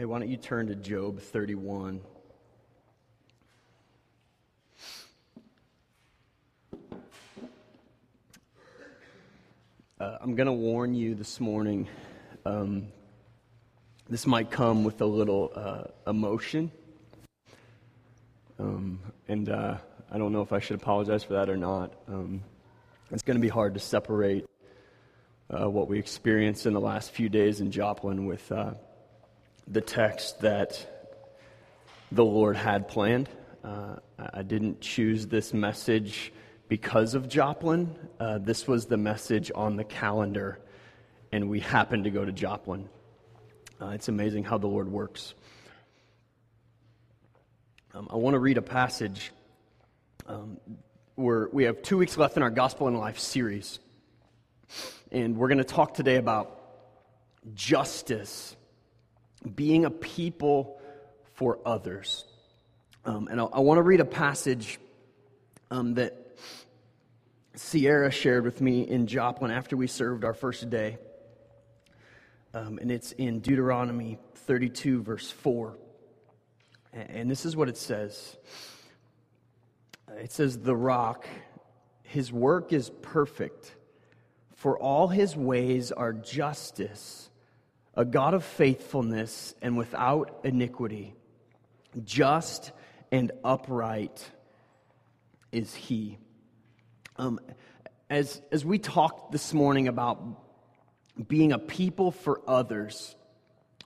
Hey, why don't you turn to Job 31? Uh, I'm going to warn you this morning. Um, this might come with a little uh, emotion. Um, and uh, I don't know if I should apologize for that or not. Um, it's going to be hard to separate uh, what we experienced in the last few days in Joplin with uh, the text that the Lord had planned. Uh, I didn't choose this message because of Joplin. Uh, this was the message on the calendar, and we happened to go to Joplin. Uh, it's amazing how the Lord works. Um, I want to read a passage. Um, where we have two weeks left in our Gospel and Life series. And we're going to talk today about justice, being a people for others. Um, and I, I want to read a passage um, that Sierra shared with me in Joplin after we served our first day. Um, and it's in Deuteronomy 32, verse 4. And this is what it says It says, The rock, his work is perfect, for all his ways are justice, a God of faithfulness and without iniquity. Just and upright is he. Um, as, as we talked this morning about being a people for others,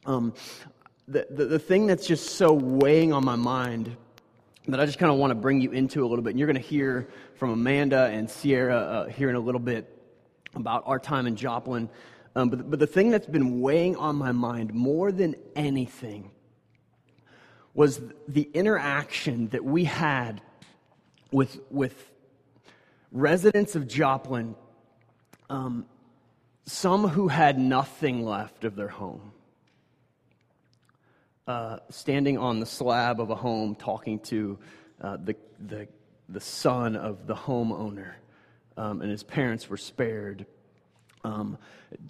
um, the, the, the thing that's just so weighing on my mind that I just kind of want to bring you into a little bit, and you're going to hear from Amanda and Sierra uh, here in a little bit about our time in Joplin. Um, but, but the thing that's been weighing on my mind more than anything was the interaction that we had with, with residents of Joplin, um, some who had nothing left of their home uh, standing on the slab of a home talking to uh, the, the, the son of the homeowner, um, and his parents were spared. Um,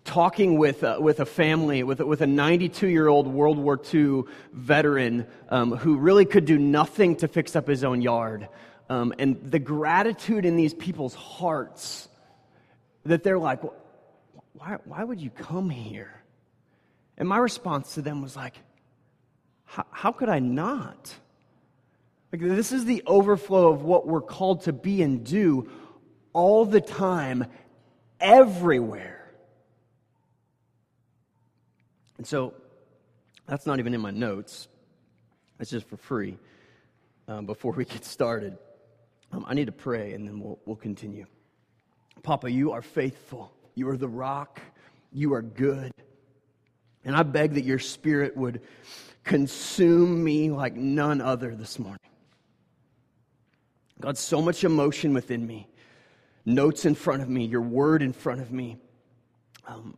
talking with, uh, with a family, with, with a 92 year old World War II veteran um, who really could do nothing to fix up his own yard. Um, and the gratitude in these people's hearts that they're like, why, why would you come here? And my response to them was like, how, how could I not? Like, this is the overflow of what we're called to be and do all the time, everywhere. And so, that's not even in my notes. It's just for free um, before we get started. Um, I need to pray and then we'll, we'll continue. Papa, you are faithful. You are the rock. You are good. And I beg that your spirit would consume me like none other this morning. God, so much emotion within me, notes in front of me, your word in front of me. Um,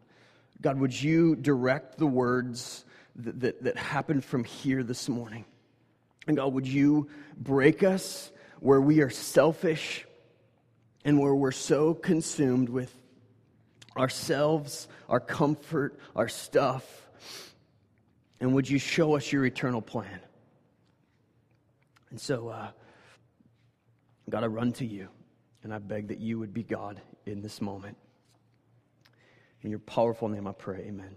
God, would you direct the words that, that, that happened from here this morning? And God, would you break us where we are selfish and where we're so consumed with ourselves, our comfort, our stuff and would you show us your eternal plan? And so, uh, God, I run to you, and I beg that you would be God in this moment. In your powerful name, I pray. Amen.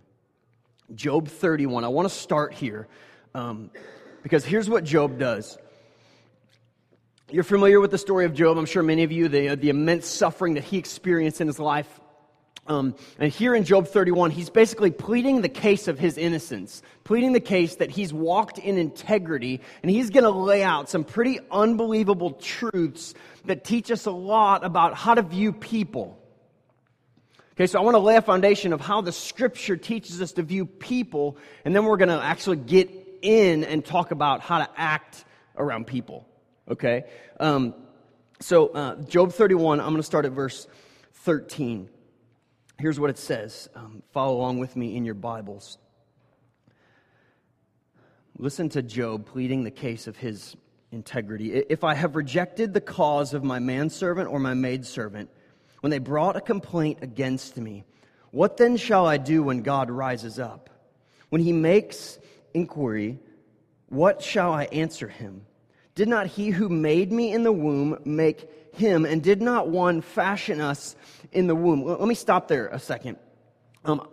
Job 31. I want to start here um, because here's what Job does. You're familiar with the story of Job. I'm sure many of you, the, the immense suffering that he experienced in his life. Um, and here in Job 31, he's basically pleading the case of his innocence, pleading the case that he's walked in integrity, and he's going to lay out some pretty unbelievable truths that teach us a lot about how to view people. Okay, so I want to lay a foundation of how the scripture teaches us to view people, and then we're going to actually get in and talk about how to act around people. Okay? Um, so, uh, Job 31, I'm going to start at verse 13. Here's what it says. Um, follow along with me in your Bibles. Listen to Job pleading the case of his integrity. If I have rejected the cause of my manservant or my maidservant, when they brought a complaint against me, what then shall I do when God rises up? When he makes inquiry, What shall I answer him? Did not he who made me in the womb make him, and did not one fashion us in the womb? Let me stop there a second. Um,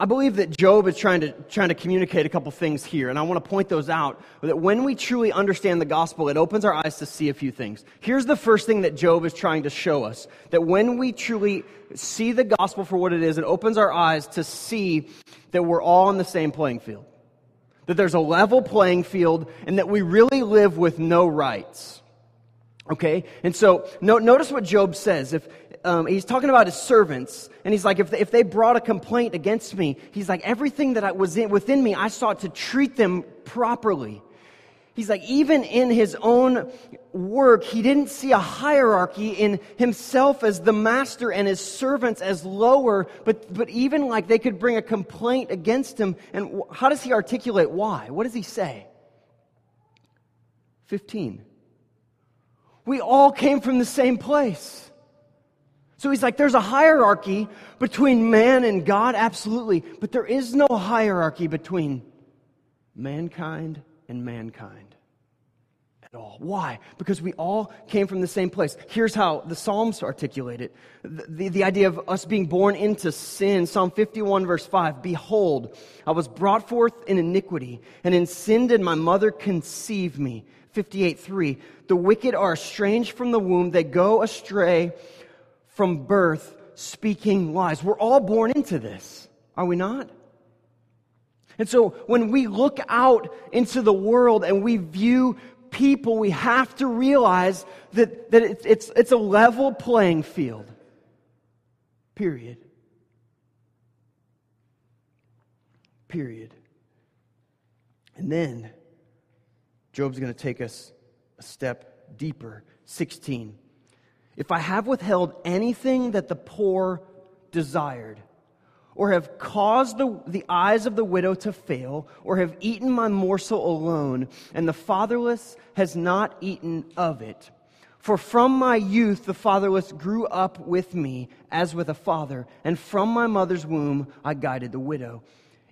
I believe that Job is trying to, trying to communicate a couple things here, and I want to point those out. That when we truly understand the gospel, it opens our eyes to see a few things. Here's the first thing that Job is trying to show us that when we truly see the gospel for what it is, it opens our eyes to see that we're all on the same playing field. That there's a level playing field, and that we really live with no rights. Okay? And so, no, notice what Job says. If, um, he's talking about his servants, and he's like, if they, if they brought a complaint against me, he's like, everything that I was in, within me, I sought to treat them properly. He's like, even in his own work, he didn't see a hierarchy in himself as the master and his servants as lower, but, but even like they could bring a complaint against him. And how does he articulate why? What does he say? 15. We all came from the same place. So he's like, there's a hierarchy between man and God, absolutely, but there is no hierarchy between mankind and mankind at all. Why? Because we all came from the same place. Here's how the Psalms articulate it the, the, the idea of us being born into sin. Psalm 51, verse 5 Behold, I was brought forth in iniquity, and in sin did my mother conceive me. 58, 3 The wicked are estranged from the womb, they go astray from birth speaking lies. We're all born into this, are we not? And so when we look out into the world and we view people, we have to realize that, that it's, it's, it's a level playing field. Period. Period. And then Job's going to take us a step deeper. 16. If I have withheld anything that the poor desired, or have caused the, the eyes of the widow to fail, or have eaten my morsel alone, and the fatherless has not eaten of it. For from my youth the fatherless grew up with me as with a father, and from my mother's womb I guided the widow.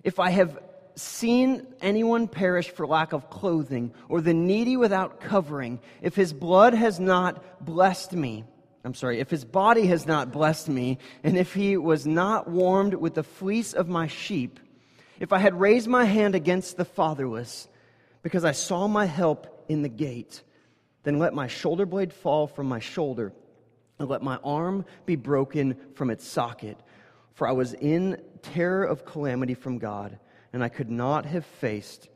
If I have seen anyone perish for lack of clothing, or the needy without covering, if his blood has not blessed me, I'm sorry, if his body has not blessed me, and if he was not warmed with the fleece of my sheep, if I had raised my hand against the fatherless, because I saw my help in the gate, then let my shoulder blade fall from my shoulder, and let my arm be broken from its socket. For I was in terror of calamity from God, and I could not have faced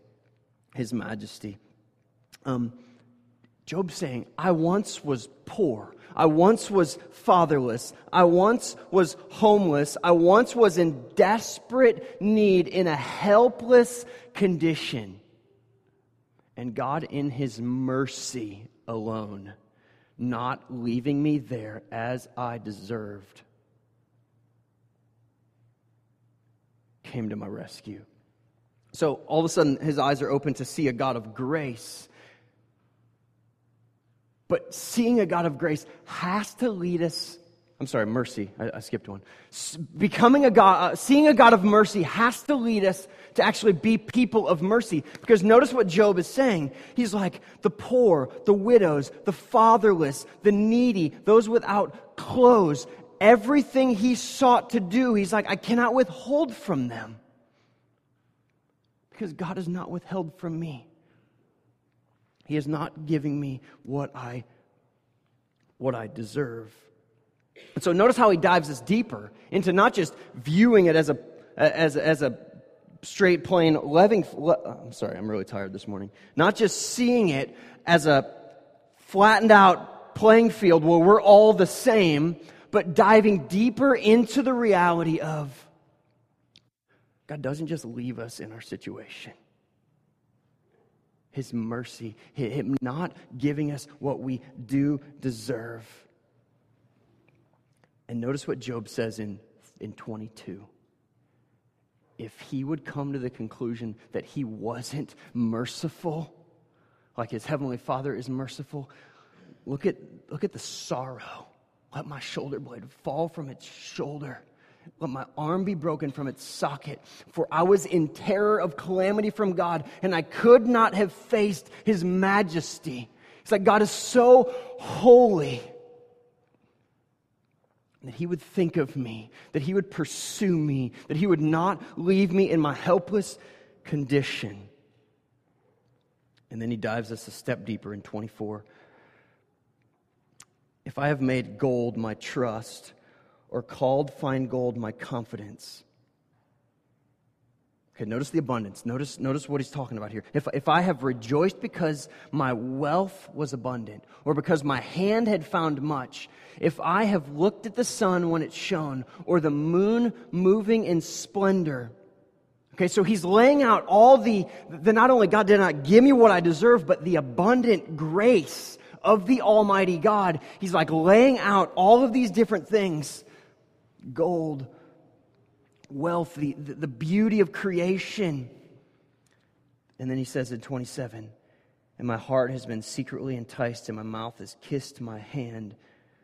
his majesty. Um, Job saying, I once was poor. I once was fatherless. I once was homeless. I once was in desperate need, in a helpless condition. And God, in His mercy alone, not leaving me there as I deserved, came to my rescue. So all of a sudden, his eyes are open to see a God of grace but seeing a God of grace has to lead us. I'm sorry, mercy. I, I skipped one. S- becoming a God, uh, seeing a God of mercy has to lead us to actually be people of mercy. Because notice what Job is saying. He's like the poor, the widows, the fatherless, the needy, those without clothes. Everything he sought to do, he's like, I cannot withhold from them. Because God has not withheld from me. He is not giving me what I, what I deserve. And so notice how he dives us deeper into not just viewing it as a, as, as a straight, plain, living. I'm sorry, I'm really tired this morning. Not just seeing it as a flattened out playing field where we're all the same, but diving deeper into the reality of God doesn't just leave us in our situation. His mercy, Him not giving us what we do deserve. And notice what Job says in, in 22. If he would come to the conclusion that he wasn't merciful, like his heavenly father is merciful, look at, look at the sorrow. Let my shoulder blade fall from its shoulder let my arm be broken from its socket, for I was in terror of calamity from God, and I could not have faced his majesty. It's like God is so holy that he would think of me, that he would pursue me, that he would not leave me in my helpless condition. And then he dives us a step deeper in 24. If I have made gold my trust, or called fine gold my confidence. Okay, notice the abundance. Notice, notice what he's talking about here. If, if I have rejoiced because my wealth was abundant, or because my hand had found much, if I have looked at the sun when it shone, or the moon moving in splendor, Okay, so he's laying out all the, the not only God did not give me what I deserve, but the abundant grace of the Almighty God. He's like laying out all of these different things gold, wealth, the, the beauty of creation. And then he says in 27, and my heart has been secretly enticed, and my mouth has kissed my hand.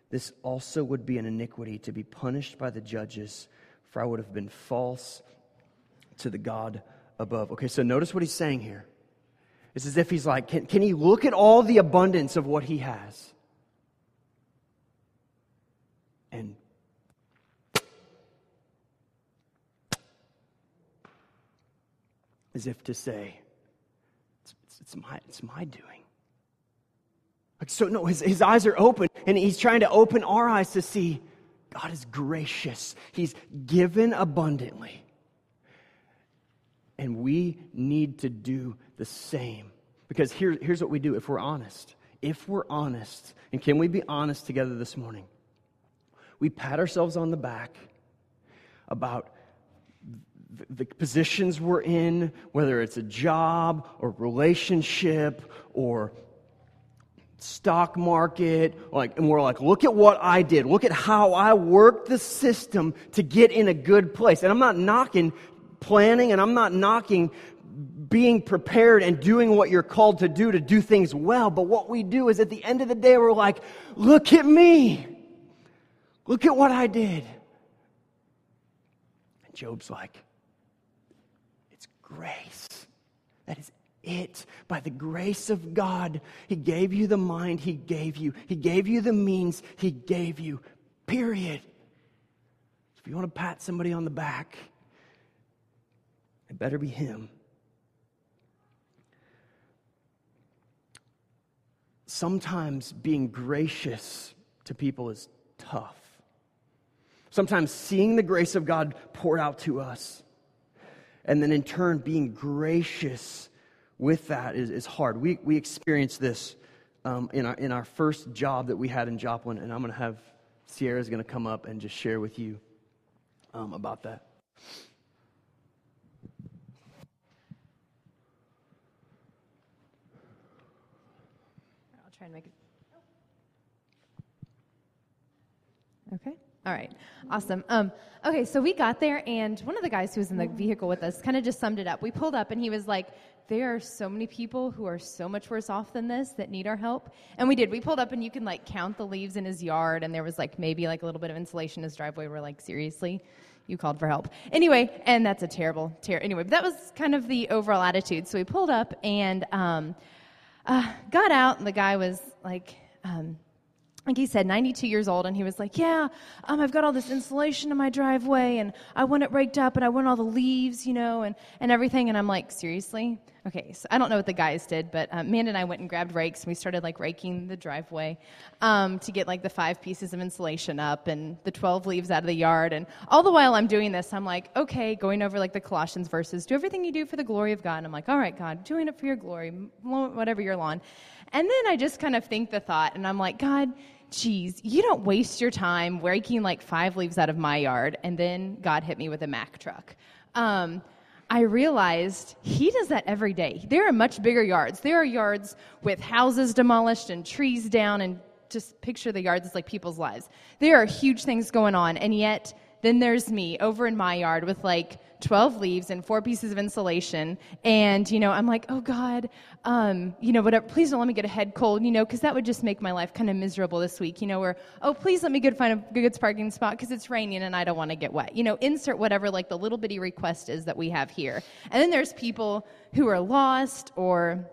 This also would be an iniquity to be punished by the judges, for I would have been false to the God above. Okay, so notice what he's saying here. It's as if he's like, can, can he look at all the abundance of what he has? And as if to say, it's, it's, it's my, it's my doing. Like, so, no, his, his eyes are open, and he's trying to open our eyes to see God is gracious. He's given abundantly. And we need to do the same. Because here, here's what we do if we're honest. If we're honest, and can we be honest together this morning? We pat ourselves on the back about the positions we're in, whether it's a job or relationship or stock market, like, and we're like, look at what I did. Look at how I worked the system to get in a good place. And I'm not knocking planning and I'm not knocking being prepared and doing what you're called to do to do things well. But what we do is at the end of the day, we're like, look at me. Look at what I did. And Job's like, grace. That is it. By the grace of God, He gave you the mind He gave you, He gave you the means He gave you. Period. If you want to pat somebody on the back, it better be Him. Sometimes being gracious to people is tough. Sometimes seeing the grace of God poured out to us and then in turn being gracious with that is, is hard. We, we experienced this um, in, our, in our first job that we had in Joplin, and I'm going to have Sierra's going to come up and just share with you um, about that. I'll try and make it. Okay. All right, awesome. Um, okay, so we got there, and one of the guys who was in the vehicle with us kind of just summed it up. We pulled up, and he was like, There are so many people who are so much worse off than this that need our help. And we did. We pulled up, and you can like count the leaves in his yard, and there was like maybe like a little bit of insulation in his driveway. We're like, Seriously? You called for help. Anyway, and that's a terrible, ter- anyway, but that was kind of the overall attitude. So we pulled up and um, uh, got out, and the guy was like, um, like he said, 92 years old, and he was like, Yeah, um, I've got all this insulation in my driveway, and I want it raked up, and I want all the leaves, you know, and, and everything. And I'm like, Seriously? Okay, so I don't know what the guys did, but um, Amanda and I went and grabbed rakes, and we started like raking the driveway um, to get like the five pieces of insulation up and the 12 leaves out of the yard. And all the while I'm doing this, I'm like, Okay, going over like the Colossians verses, do everything you do for the glory of God. And I'm like, All right, God, doing it for your glory, whatever your lawn. And then I just kind of think the thought, and I'm like, God, geez, you don't waste your time raking like five leaves out of my yard, and then God hit me with a Mack truck. Um, I realized he does that every day. There are much bigger yards. There are yards with houses demolished and trees down, and just picture the yards as like people's lives. There are huge things going on, and yet then there's me over in my yard with like 12 leaves and four pieces of insulation. And, you know, I'm like, oh God, um, you know, whatever, please don't let me get a head cold, you know, because that would just make my life kind of miserable this week, you know, where, oh, please let me go find a good parking spot because it's raining and I don't want to get wet. You know, insert whatever like the little bitty request is that we have here. And then there's people who are lost or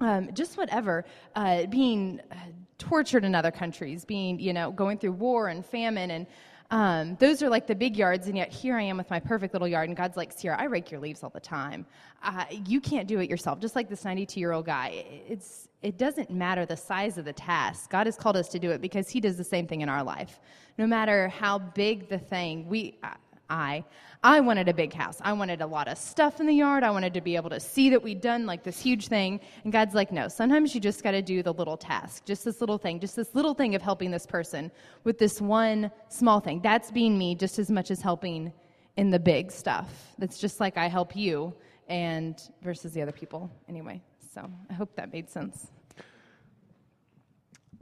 um, just whatever, uh, being uh, tortured in other countries, being, you know, going through war and famine. And um, those are like the big yards. And yet here I am with my perfect little yard. And God's like, Sierra, I rake your leaves all the time. Uh, you can't do it yourself. Just like this 92 year old guy. It's, it doesn't matter the size of the task. God has called us to do it because He does the same thing in our life. No matter how big the thing, we, I, I wanted a big house. I wanted a lot of stuff in the yard. I wanted to be able to see that we'd done like this huge thing. And God's like, no, sometimes you just got to do the little task, just this little thing, just this little thing of helping this person with this one small thing. That's being me just as much as helping in the big stuff. That's just like I help you and versus the other people anyway. So I hope that made sense.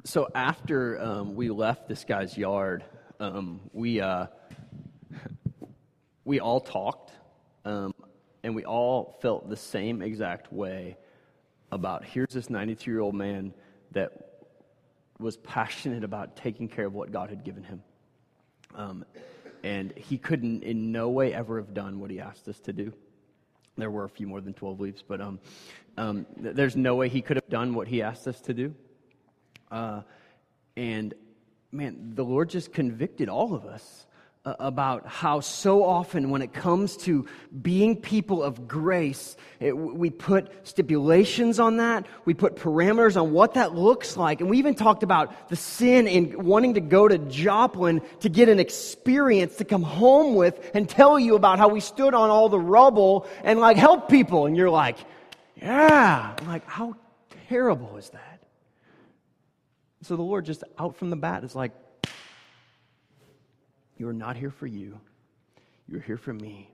So after um, we left this guy's yard, um, we. Uh, we all talked, um, and we all felt the same exact way about here's this 92 year old man that was passionate about taking care of what God had given him. Um, and he couldn't in no way ever have done what he asked us to do. There were a few more than 12 leaves, but um, um, th- there's no way he could have done what he asked us to do. Uh, and man, the Lord just convicted all of us about how so often when it comes to being people of grace, it, we put stipulations on that. We put parameters on what that looks like. And we even talked about the sin in wanting to go to Joplin to get an experience to come home with and tell you about how we stood on all the rubble and like help people. And you're like, yeah. I'm like, how terrible is that? So the Lord just out from the bat is like, you are not here for you. You're here for me.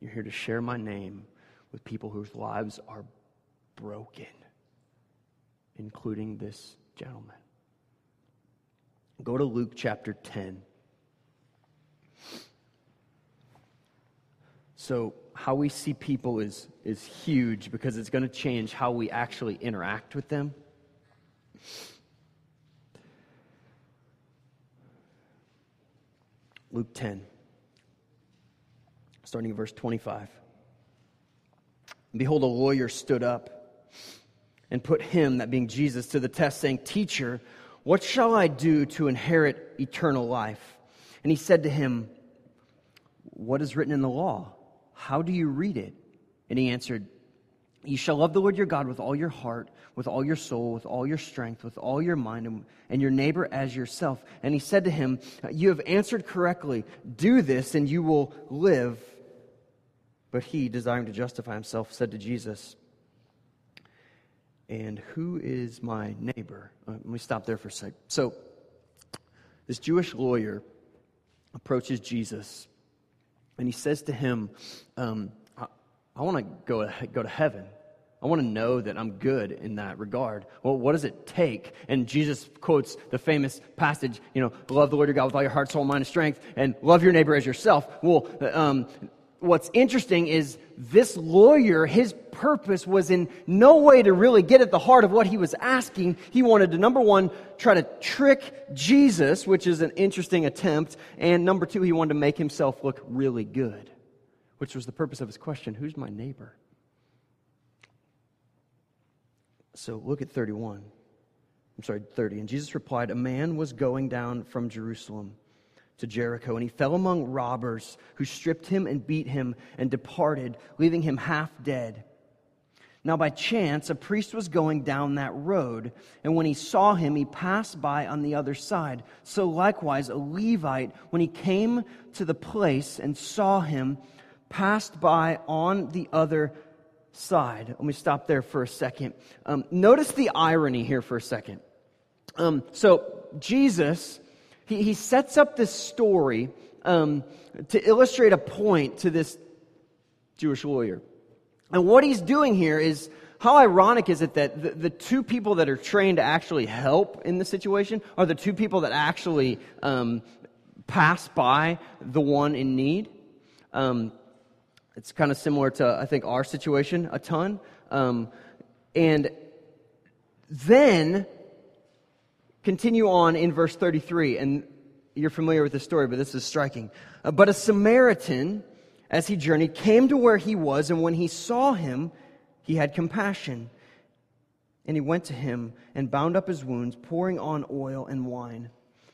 You're here to share my name with people whose lives are broken, including this gentleman. Go to Luke chapter 10. So, how we see people is, is huge because it's going to change how we actually interact with them. Luke 10, starting in verse 25. Behold, a lawyer stood up and put him, that being Jesus, to the test, saying, Teacher, what shall I do to inherit eternal life? And he said to him, What is written in the law? How do you read it? And he answered, You shall love the Lord your God with all your heart, with all your soul, with all your strength, with all your mind, and, and, your neighbor as yourself. And he said to him, You have answered correctly. Do this, and you will live. But he, desiring to justify himself, said to Jesus, And who is my neighbor? Uh, let me stop there for a sec. So, this Jewish lawyer approaches Jesus, and he says to him, um, I, want to go, go to heaven. I want to know that I'm good in that regard. Well, what does it take? And Jesus quotes the famous passage, you know, love the Lord your God with all your heart, soul, mind, and strength, and love your neighbor as yourself. Well, um, what's interesting is this lawyer, his purpose was in no way to really get at the heart of what he was asking. He wanted to, number one, try to trick Jesus, which is an interesting attempt, and number two, he wanted to make himself look really good, which was the purpose of his question Who's my neighbor? So look at 31. I'm sorry, 30. And Jesus replied, A man was going down from Jerusalem to Jericho, and he fell among robbers who stripped him and beat him and departed, leaving him half dead. Now, by chance, a priest was going down that road, and when he saw him, he passed by on the other side. So, likewise, a Levite, when he came to the place and saw him, passed by on the other side. Let me stop there for a second. Um, notice the irony here for a second. Um, so, Jesus, he, he sets up this story um, to illustrate a point to this Jewish lawyer. And what he's doing here is how ironic is it that the, the, two people that are trained to actually help in the situation are the two people that actually um, pass by the one in need? Um, it's kind of similar to, I think, our situation a ton. Um, and then continue on in verse 33, and you're familiar with this story, but this is striking. Uh, but a Samaritan, as he journeyed, came to where he was, and when he saw him, he had compassion. And he went to him and bound up his wounds, pouring on oil and wine.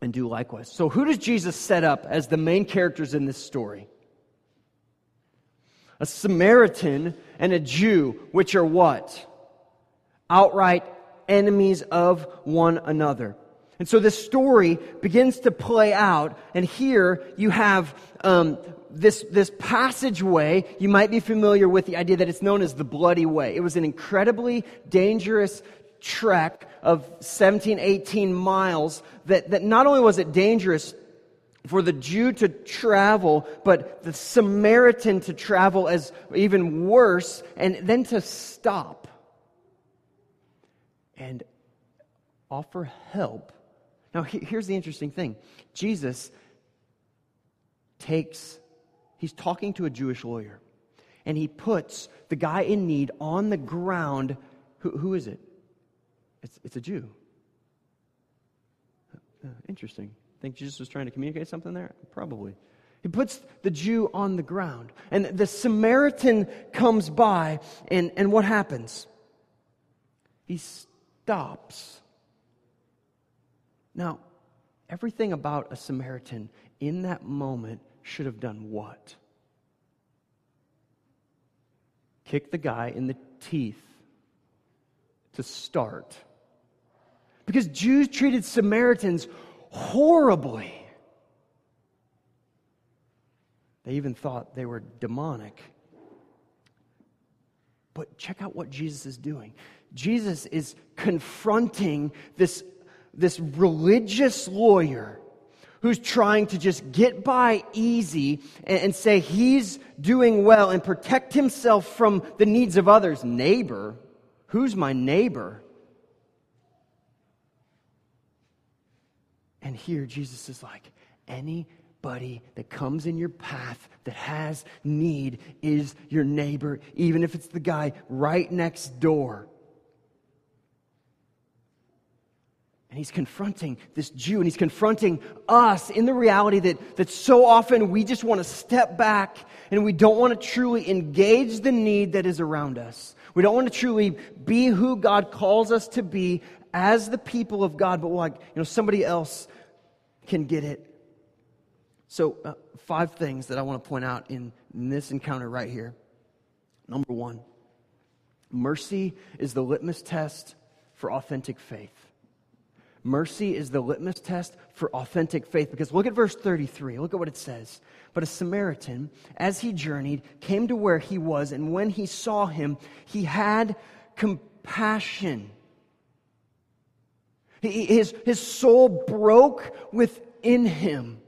and do likewise. So, who does Jesus set up as the main characters in this story? A Samaritan and a Jew, which are what? Outright enemies of one another. And so this story begins to play out, and here you have um, this, this passageway. You might be familiar with the idea that it's known as the Bloody Way. It was an incredibly dangerous trek of 17, 18 miles that, that not only was it dangerous for the Jew to travel, but the Samaritan to travel as even worse, and then to stop and offer help. Now, here's the interesting thing Jesus takes, he's talking to a Jewish lawyer, and he puts the guy in need on the ground. who, who is it? It's, it's a Jew. Uh, interesting. Think Jesus was trying to communicate something there? Probably. He puts the Jew on the ground. And the Samaritan comes by, and, and what happens? He stops. Now, everything about a Samaritan in that moment should have done what? Kick the guy in the teeth to start. Because Jews treated Samaritans horribly. They even thought they were demonic. But check out what Jesus is doing. Jesus is confronting this, this religious lawyer who's trying to just get by easy and, and say he's doing well and protect himself from the needs of others. Neighbor, who's my neighbor? And here Jesus is like, anybody that comes in your path that has need is your neighbor, even if it's the guy right next door. And he's confronting this Jew and he's confronting us in the reality that, that so often we just want to step back and we don't want to truly engage the need that is around us. We don't want to truly be who God calls us to be as the people of God, but like, you know, somebody else can get it. So, uh, five things that I want to point out in, in this encounter right here. Number one, mercy is the litmus test for authentic faith. Mercy is the litmus test for authentic faith because look at verse 33. Look at what it says. But a Samaritan, as he journeyed, came to where he was, and when he saw him, he had compassion his, his soul broke within him.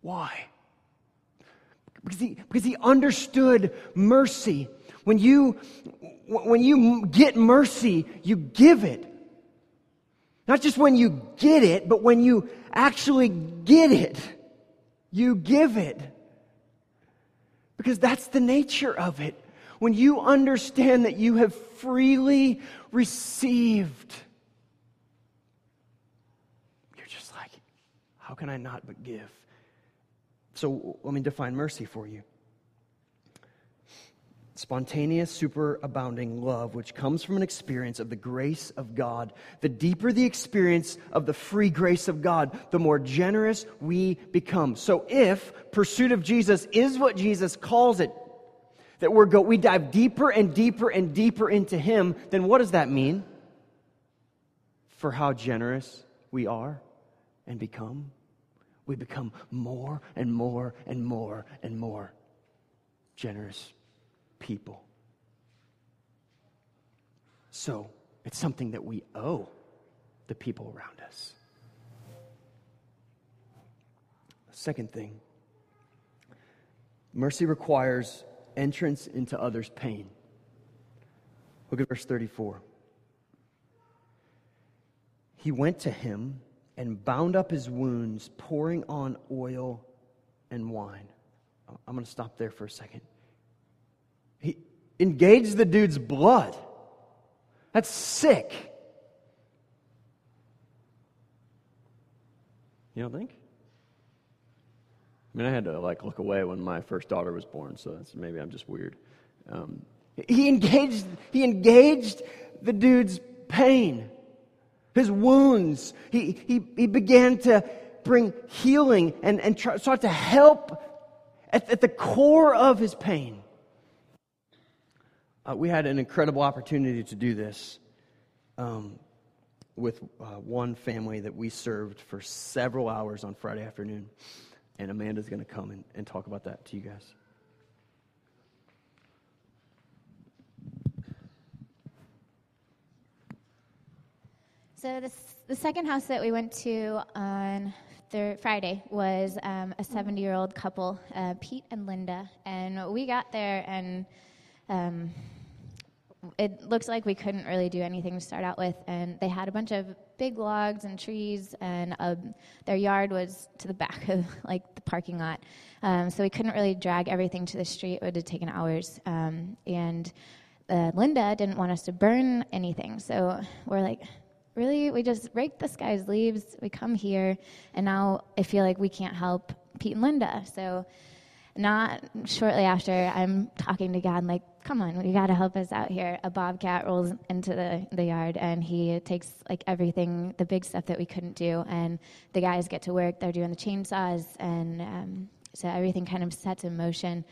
Why? Because he, because he understood mercy. When you, when you get mercy, you give it. Not just when you get it, but when you actually get it, you give it. Because that's the nature of it when you understand that you have freely received, you're just like, how can I not but give? So let me define mercy for you spontaneous, superabounding love, which comes from an experience of the grace of God. The deeper the experience of the free grace of God, the more generous we become. So, if pursuit of Jesus is what Jesus calls it that we're go, we dive deeper and deeper and deeper into Him, then what does that mean for how generous we are and become? We become more and more and more and more. generous people. So it's something that we owe the people around us. Second thing mercy requires entrance into others' pain. Look at verse 34. He went to him and bound up his wounds, pouring on oil and wine. I'm going to stop there for a second. He engaged the dude's blood. That's sick. You don't think? I mean, I had to like look away when my first daughter was born, so maybe I'm just weird. Um, he engaged. He engaged the dude's pain, his wounds. He he he began to bring healing and and try, start to help at, at the core of his pain. Uh, we had an incredible opportunity to do this um, with uh, one family that we served for several hours on Friday afternoon. And Amanda's going to come and, and talk about that to you guys. So this, the second house that we went to on thir- Friday was um, a 70 year old couple, uh, Pete and Linda, and we got there and um, it looks like we couldn't really do anything to start out with, and they had a bunch of big logs and trees, and um, their yard was to the back of like the parking lot, um, so we couldn't really drag everything to the street. It would have taken hours, um, and uh, Linda didn't want us to burn anything, so we're like, really, we just rake this guy's leaves. We come here, and now I feel like we can't help Pete and Linda, so not shortly after, I'm talking to God, like, come on, you got to help us out here. A bobcat rolls into the, the yard, and he takes like everything, the big stuff that we couldn't do, and the guys get to work. They're doing the chainsaws, and um, so everything kind of sets in motion.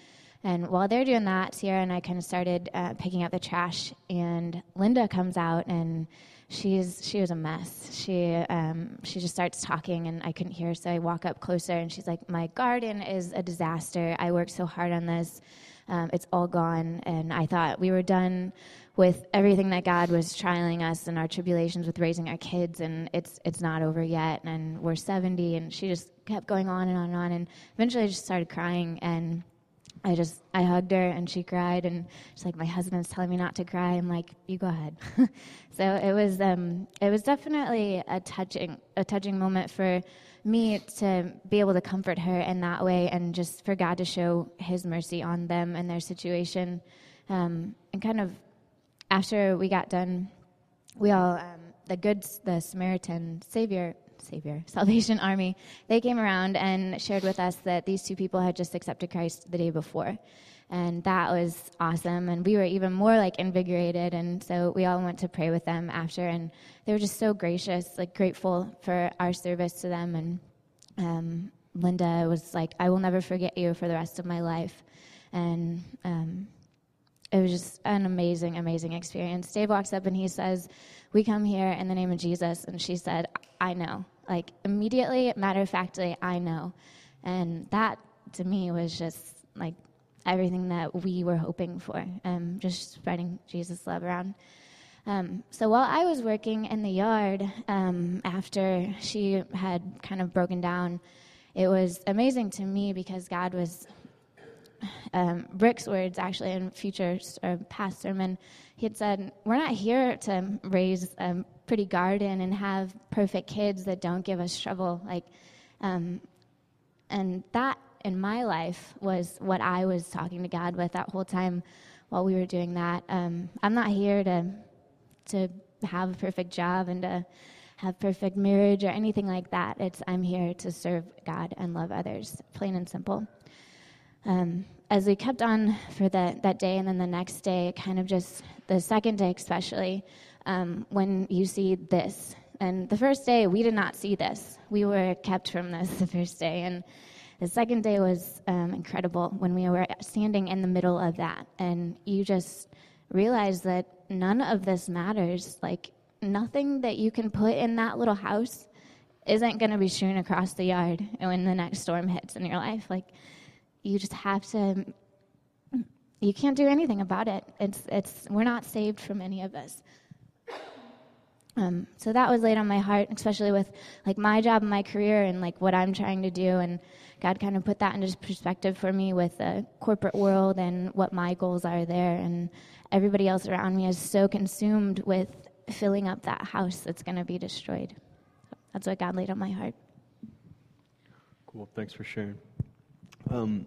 And while they're doing that, Sierra and I kind of started uh, picking up the trash, and Linda comes out and she's she was a mess. She um, she just starts talking, and I couldn't hear, so I walk up closer, and she's like, "My garden is a disaster. I worked so hard on this. Um, it's all gone." And I thought we were done with everything that God was trialing us and our tribulations with raising our kids, and it's it's not over yet. And we're 70, and she just kept going on and on and on, and eventually I just started crying and I just I hugged her and she cried and she's like my husband's telling me not to cry. I'm like you go ahead. so it was um, it was definitely a touching a touching moment for me to be able to comfort her in that way and just for God to show His mercy on them and their situation. Um, and kind of after we got done, we all um, the good the Samaritan Savior Savior, Salvation Army, they came around and shared with us that these two people had just accepted Christ the day before. And that was awesome. And we were even more like invigorated. And so we all went to pray with them after. And they were just so gracious, like grateful for our service to them. And um, Linda was like, I will never forget you for the rest of my life. And um, it was just an amazing, amazing experience. Dave walks up and he says, We come here in the name of Jesus. And she said, I know. Like immediately, matter of factly, I know. And that to me was just like everything that we were hoping for, um, just spreading Jesus' love around. Um, so while I was working in the yard um, after she had kind of broken down, it was amazing to me because God was um, Rick's words actually in future or past sermon. He had said, "We're not here to raise a pretty garden and have perfect kids that don't give us trouble." Like, um, and that in my life was what I was talking to God with that whole time while we were doing that. Um, I'm not here to to have a perfect job and to have perfect marriage or anything like that. It's I'm here to serve God and love others, plain and simple. Um, as we kept on for the, that day and then the next day, it kind of just the second day, especially, um, when you see this. And the first day, we did not see this. We were kept from this the first day. And the second day was um, incredible when we were standing in the middle of that. And you just realize that none of this matters. Like, nothing that you can put in that little house isn't going to be strewn across the yard when the next storm hits in your life. Like, you just have to you can't do anything about it. It's, it's, we're not saved from any of this. Um, so that was laid on my heart, especially with like my job and my career and like what I'm trying to do. And God kind of put that into perspective for me with the corporate world and what my goals are there. And everybody else around me is so consumed with filling up that house that's going to be destroyed. That's what God laid on my heart. Cool. Thanks for sharing. Um,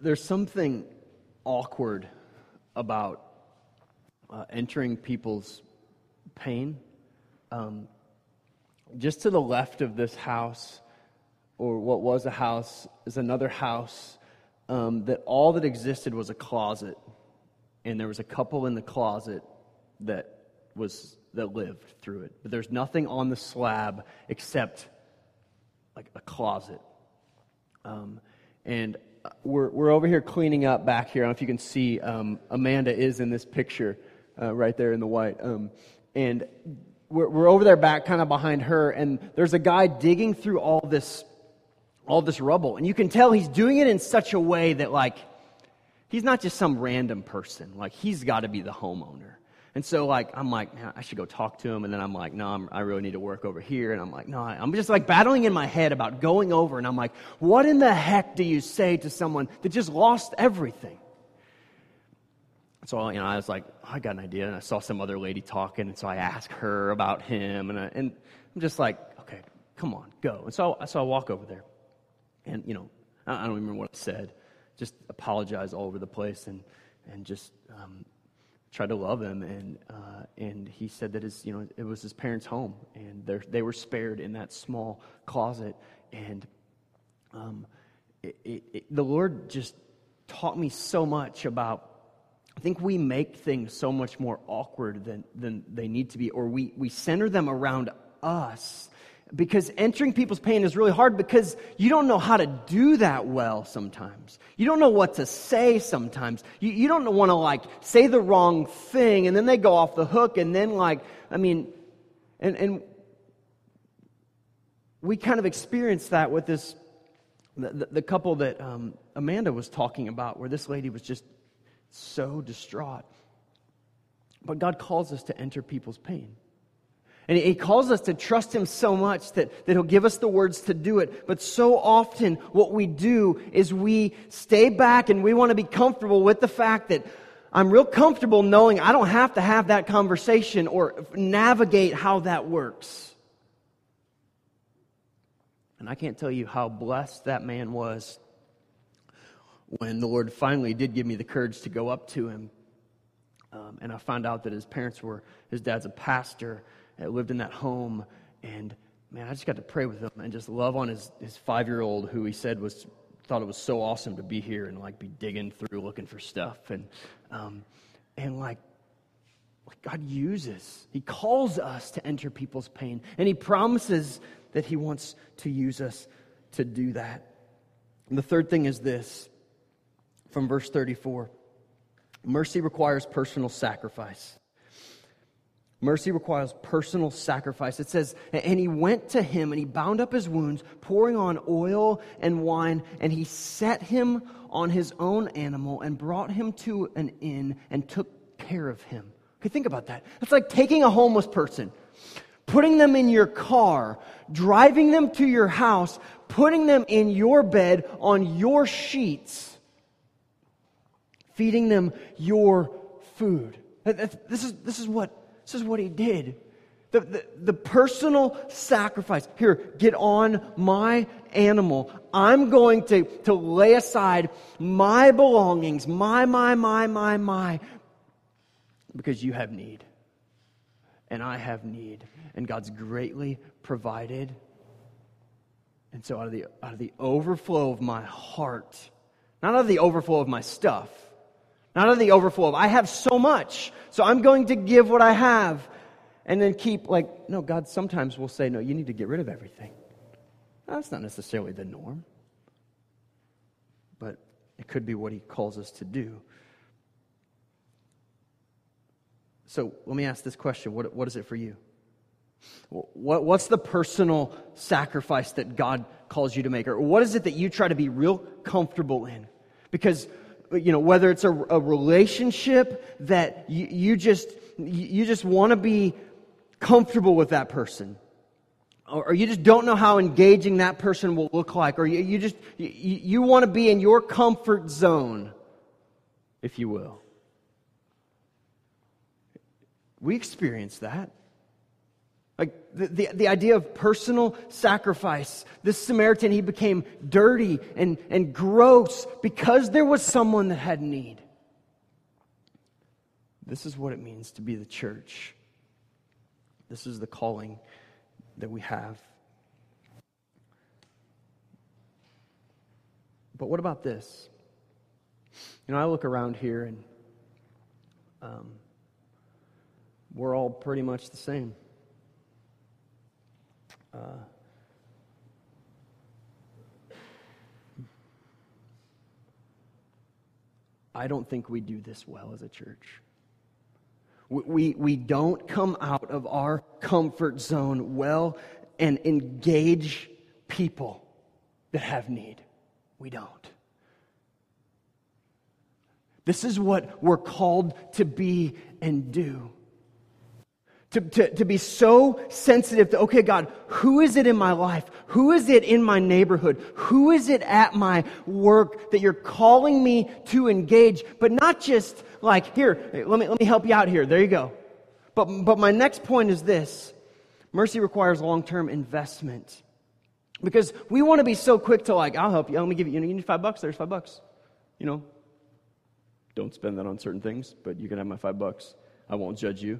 there's something awkward about uh, entering people's pain. Um, just to the left of this house, or what was a house, is another house um, that all that existed was a closet, and there was a couple in the closet that was that lived through it. But there's nothing on the slab except like a closet. Um, and we're, we're over here cleaning up back here. I don't know if you can see um, Amanda is in this picture uh, right there in the white. Um, and we're, we're over there back kind of behind her, and there's a guy digging through all this, all this rubble. And you can tell he's doing it in such a way that, like, he's not just some random person. Like, he's got to be the homeowner. And so, like, I'm like, man, I should go talk to him. And then I'm like, no, I'm, i really need to work over here. And I'm like, no, I'm just like battling in my head about going over. And I'm like, what in the heck do you say to someone that just lost everything? So, you know, I was like, oh, I got an idea. And I saw some other lady talking. And so I asked her about him. And, I, and I'm just like, okay, come on, go. And so, so I walk over there. And, you know, I don't remember what I said. Just apologize all over the place and, and just um, try to love him. And, uh, and he said that his, you know, it was his parents' home. And they were spared in that small closet. And um, it, it, it, the Lord just taught me so much about I think we make things so much more awkward than, than they need to be, or we, we center them around us. Because entering people's pain is really hard because you don't know how to do that well sometimes. You don't know what to say sometimes. You, you don't want to, like, say the wrong thing and then they go off the hook and then, like, I mean, and, and we kind of experienced that with this, the, the, couple that um, Amanda was talking about, where this lady was just so distraught. But God calls us to enter people's pain. And He calls us to trust Him so much that, that He'll give us the words to do it. But so often, what we do is we stay back and we want to be comfortable with the fact that I'm real comfortable knowing I don't have to have that conversation or navigate how that works. And I can't tell you how blessed that man was when the Lord finally did give me the courage to go up to him. Um, and I found out that his parents were, his dad's a pastor, that lived in that home. And man, I just got to pray with him and just love on his, his five year old who he said was, thought it was so awesome to be here and like be digging through looking for stuff. And, um, and like, like God uses, He calls us to enter people's pain. And He promises that He wants to use us to do that. And the third thing is this from verse 34. Mercy requires personal sacrifice. Mercy requires personal sacrifice. It says, and he went to him and he bound up his wounds, pouring on oil and wine, and he set him on his own animal and brought him to an inn and took care of him. Okay, think about that. It's like taking a homeless person, putting them in your car, driving them to your house, putting them in your bed on your sheets feeding them your food. This is, this is, what, this is what he did. The, the, the, personal sacrifice. Here, get on my animal. I'm going to, to lay aside my belongings, my, my, my, my, my, because you have need. And I have need. And God's greatly provided. And so, out of the, out of the overflow of my heart, not out of the overflow of my stuff, not of the overflow of, I have so much, so I'm going to give what I have. And then keep, like, no, God sometimes will say, no, you need to get rid of everything. That's not necessarily the norm, but it could be what He calls us to do. So let me ask this question what, what is it for you? What, what's the personal sacrifice that God calls you to make? Or what is it that you try to be real comfortable in? Because, you know, whether it's a, a relationship that you, you just, you just want to be comfortable with that person, or you just don't know how engaging that person will look like, or you, you just, you, you want to be in your comfort zone, if you will. We experience that. Like the, the, the, idea of personal sacrifice. This Samaritan, he became dirty and, and gross because there was someone that had need. This is what it means to be the church. This is the calling that we have. But what about this? You know, I look around here and um, we're all pretty much the same. Uh, I don't think we do this well as a church. We, we, we don't come out of our comfort zone well and engage people that have need. We don't. This is what we're called to be and do. To, to, to be so sensitive to, okay, God, who is it in my life? Who is it in my neighborhood? Who is it at my work that you're calling me to engage? But not just like, here, let me, let me help you out here. There you go. But, but my next point is this mercy requires long term investment. Because we want to be so quick to, like, I'll help you. Let me give you, you, know, you need five bucks? There's five bucks. You know, don't spend that on certain things, but you can have my five bucks. I won't judge you.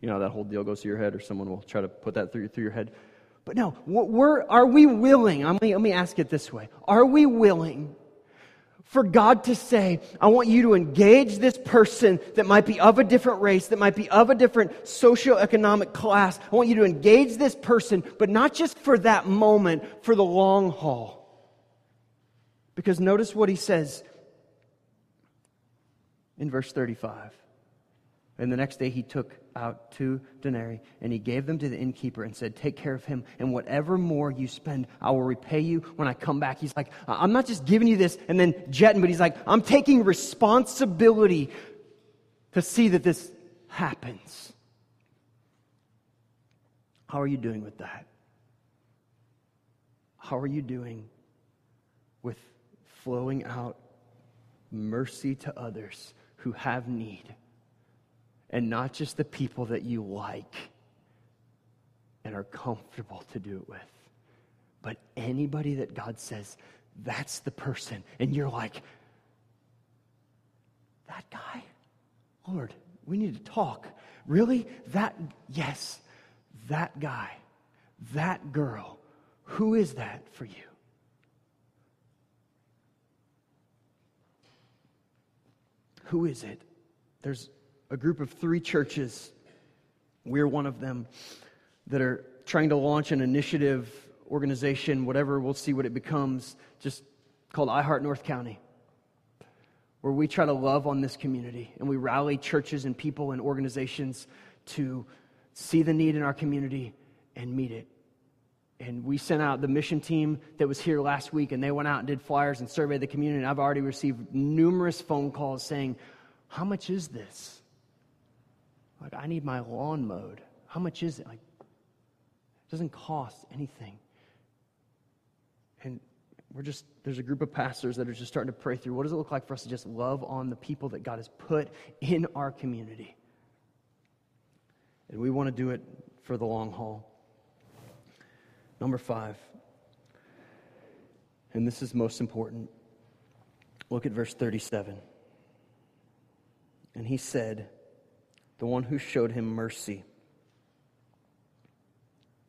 You know, that whole deal goes to your head, or someone will try to put that through, through your head. But no, we're, are we willing? Let me, let me ask it this way Are we willing for God to say, I want you to engage this person that might be of a different race, that might be of a different socioeconomic class. I want you to engage this person, but not just for that moment, for the long haul. Because notice what he says in verse 35. And the next day he took out two denarii and he gave them to the innkeeper and said, Take care of him, and whatever more you spend, I will repay you when I come back. He's like, I'm not just giving you this and then jetting, but he's like, I'm taking responsibility to see that this happens. How are you doing with that? How are you doing with flowing out mercy to others who have need? And not just the people that you like and are comfortable to do it with, but anybody that God says, that's the person. And you're like, that guy? Lord, we need to talk. Really? That, yes, that guy, that girl. Who is that for you? Who is it? There's a group of three churches. We're one of them that are trying to launch an initiative, organization, whatever, we'll see what it becomes, just called I Heart North County, where we try to love on this community and we rally churches and people and organizations to see the need in our community and meet it. And we sent out the mission team that was here last week, and they went out and did flyers and surveyed the community. And I've already received numerous phone calls saying, How much is this? Like, I need my lawn mowed. How much is it? Like, it doesn't cost anything. And we're just, there's a group of pastors that are just starting to pray through what does it look like for us to just love on the people that God has put in our community? And we want to do it for the long haul. Number five, and this is most important. Look at verse 37. And he said, the one who showed him mercy.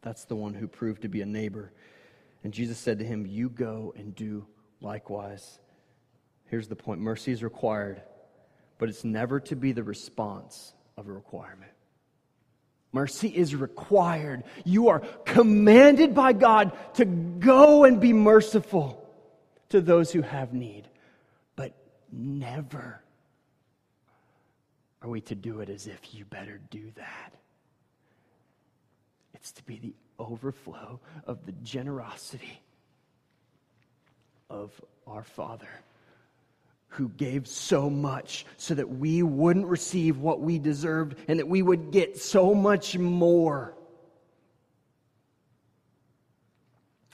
That's the one who proved to be a neighbor. And Jesus said to him, You go and do likewise. Here's the point mercy is required, but it's never to be the response of a requirement. Mercy is required. You are commanded by God to go and be merciful to those who have need, but never are we to do it as if you better do that? It's to be the overflow of the generosity of our Father, who gave so much so that we wouldn't receive what we deserved and that we would get so much more.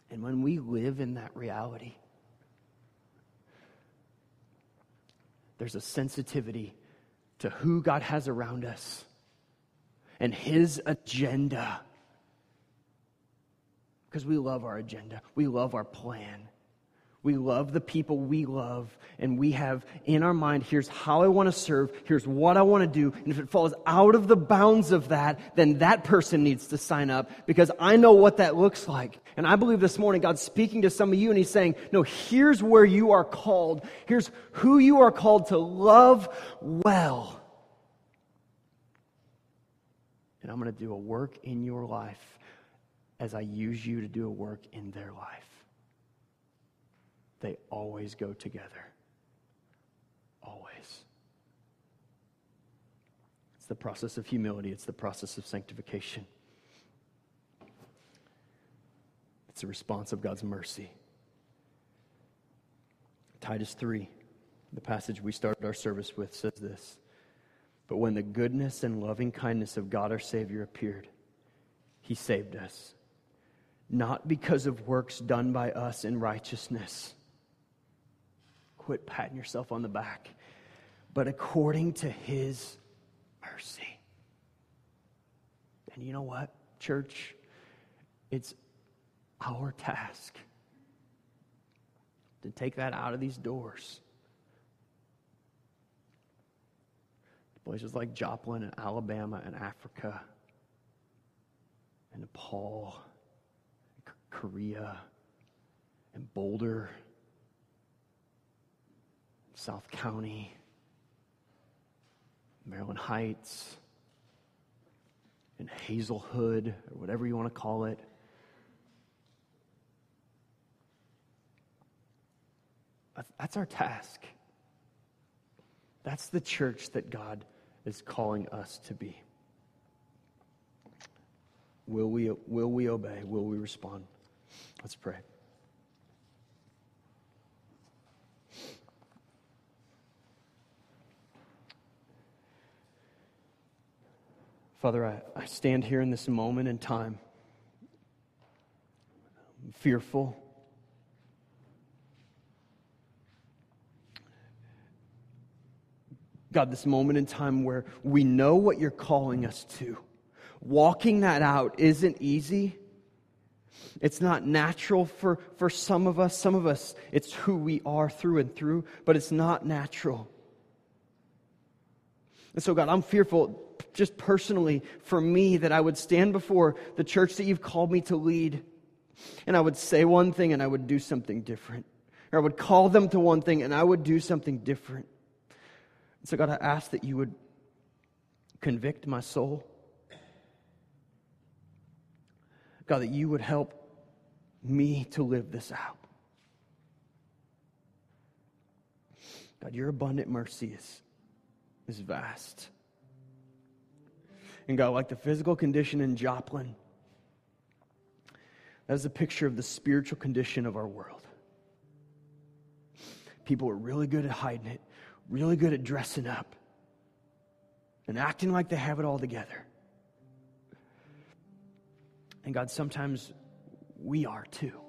And when we live in that reality, there's a sensitivity to who God has around us and His agenda. Because we love our agenda, we love our plan. We love the people we love, and we have in our mind here's how I want to serve, here's what I want to do. And if it falls out of the bounds of that, then that person needs to sign up because I know what that looks like. And I believe this morning God's speaking to some of you, and He's saying, No, here's where you are called. Here's who you are called to love well. And I'm going to do a work in your life as I use you to do a work in their life they always go together. Always. It's the process of humility, it's the process of sanctification. It's a response of God's mercy. Titus 3, the passage we started our service with, says this But when the goodness and loving kindness of God our Savior appeared, he saved us, not because of works done by us in righteousness Quit patting yourself on the back. But according to his mercy. And you know what, church? It's our task to take that out of these doors. Places like Joplin and Alabama and Africa and Nepal, and Korea and Boulder South County, Maryland Heights, in Hazelwood, or whatever you want to call it. That's our task. That's the church that God is calling us to be. Will we, will we obey? Will we respond? Let's pray. Father, I, I stand here in this moment in time, I'm fearful. God, this moment in time where we know what you're calling us to. Walking that out isn't easy. It's not natural for, for some of us. Some of us, it's who we are through and through, but it's not natural. And so, God, I'm fearful just personally for me that I would stand before the church that you've called me to lead and I would say one thing and I would do something different. Or I would call them to one thing and I would do something different. And so, God, I ask that you would convict my soul. God, that you would help me to live this out. God, your abundant mercy is, is vast. And God, like the physical condition in Joplin, that is a picture of the spiritual condition of our world. People are really good at hiding it, really good at dressing up, and acting like they have it all together. And God, sometimes we are too.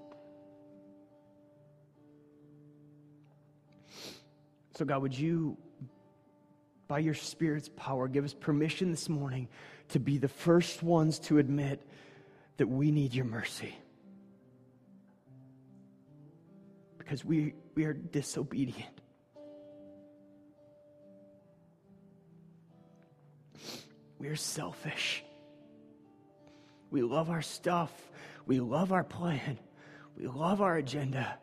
So, God, would you by your Spirit's power, give us permission this morning to be the first ones to admit that we need your mercy. Because we, we are disobedient. We are selfish. We love our stuff. We love our plan. We love our agenda.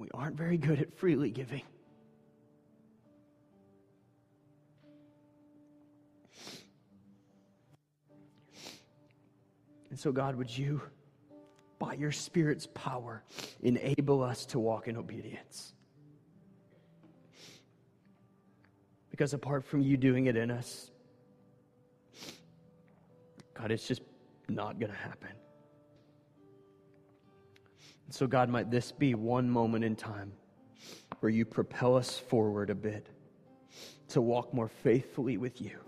We aren't very good at freely giving. And so, God, would you, by your Spirit's power, enable us to walk in obedience? Because apart from you doing it in us, God, it's just not going to happen. So, God, might this be one moment in time where you propel us forward a bit to walk more faithfully with you,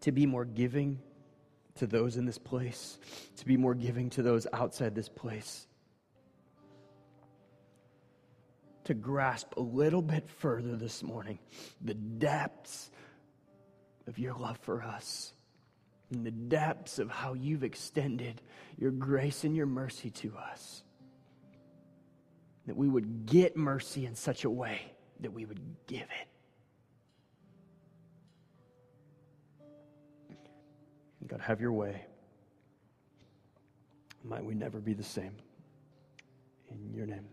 to be more giving to those in this place, to be more giving to those outside this place, to grasp a little bit further this morning the depths of your love for us and the depths of how you've extended your grace and your mercy to us. That we would get mercy in such a way that we would give it. God, have your way. Might we never be the same. In your name.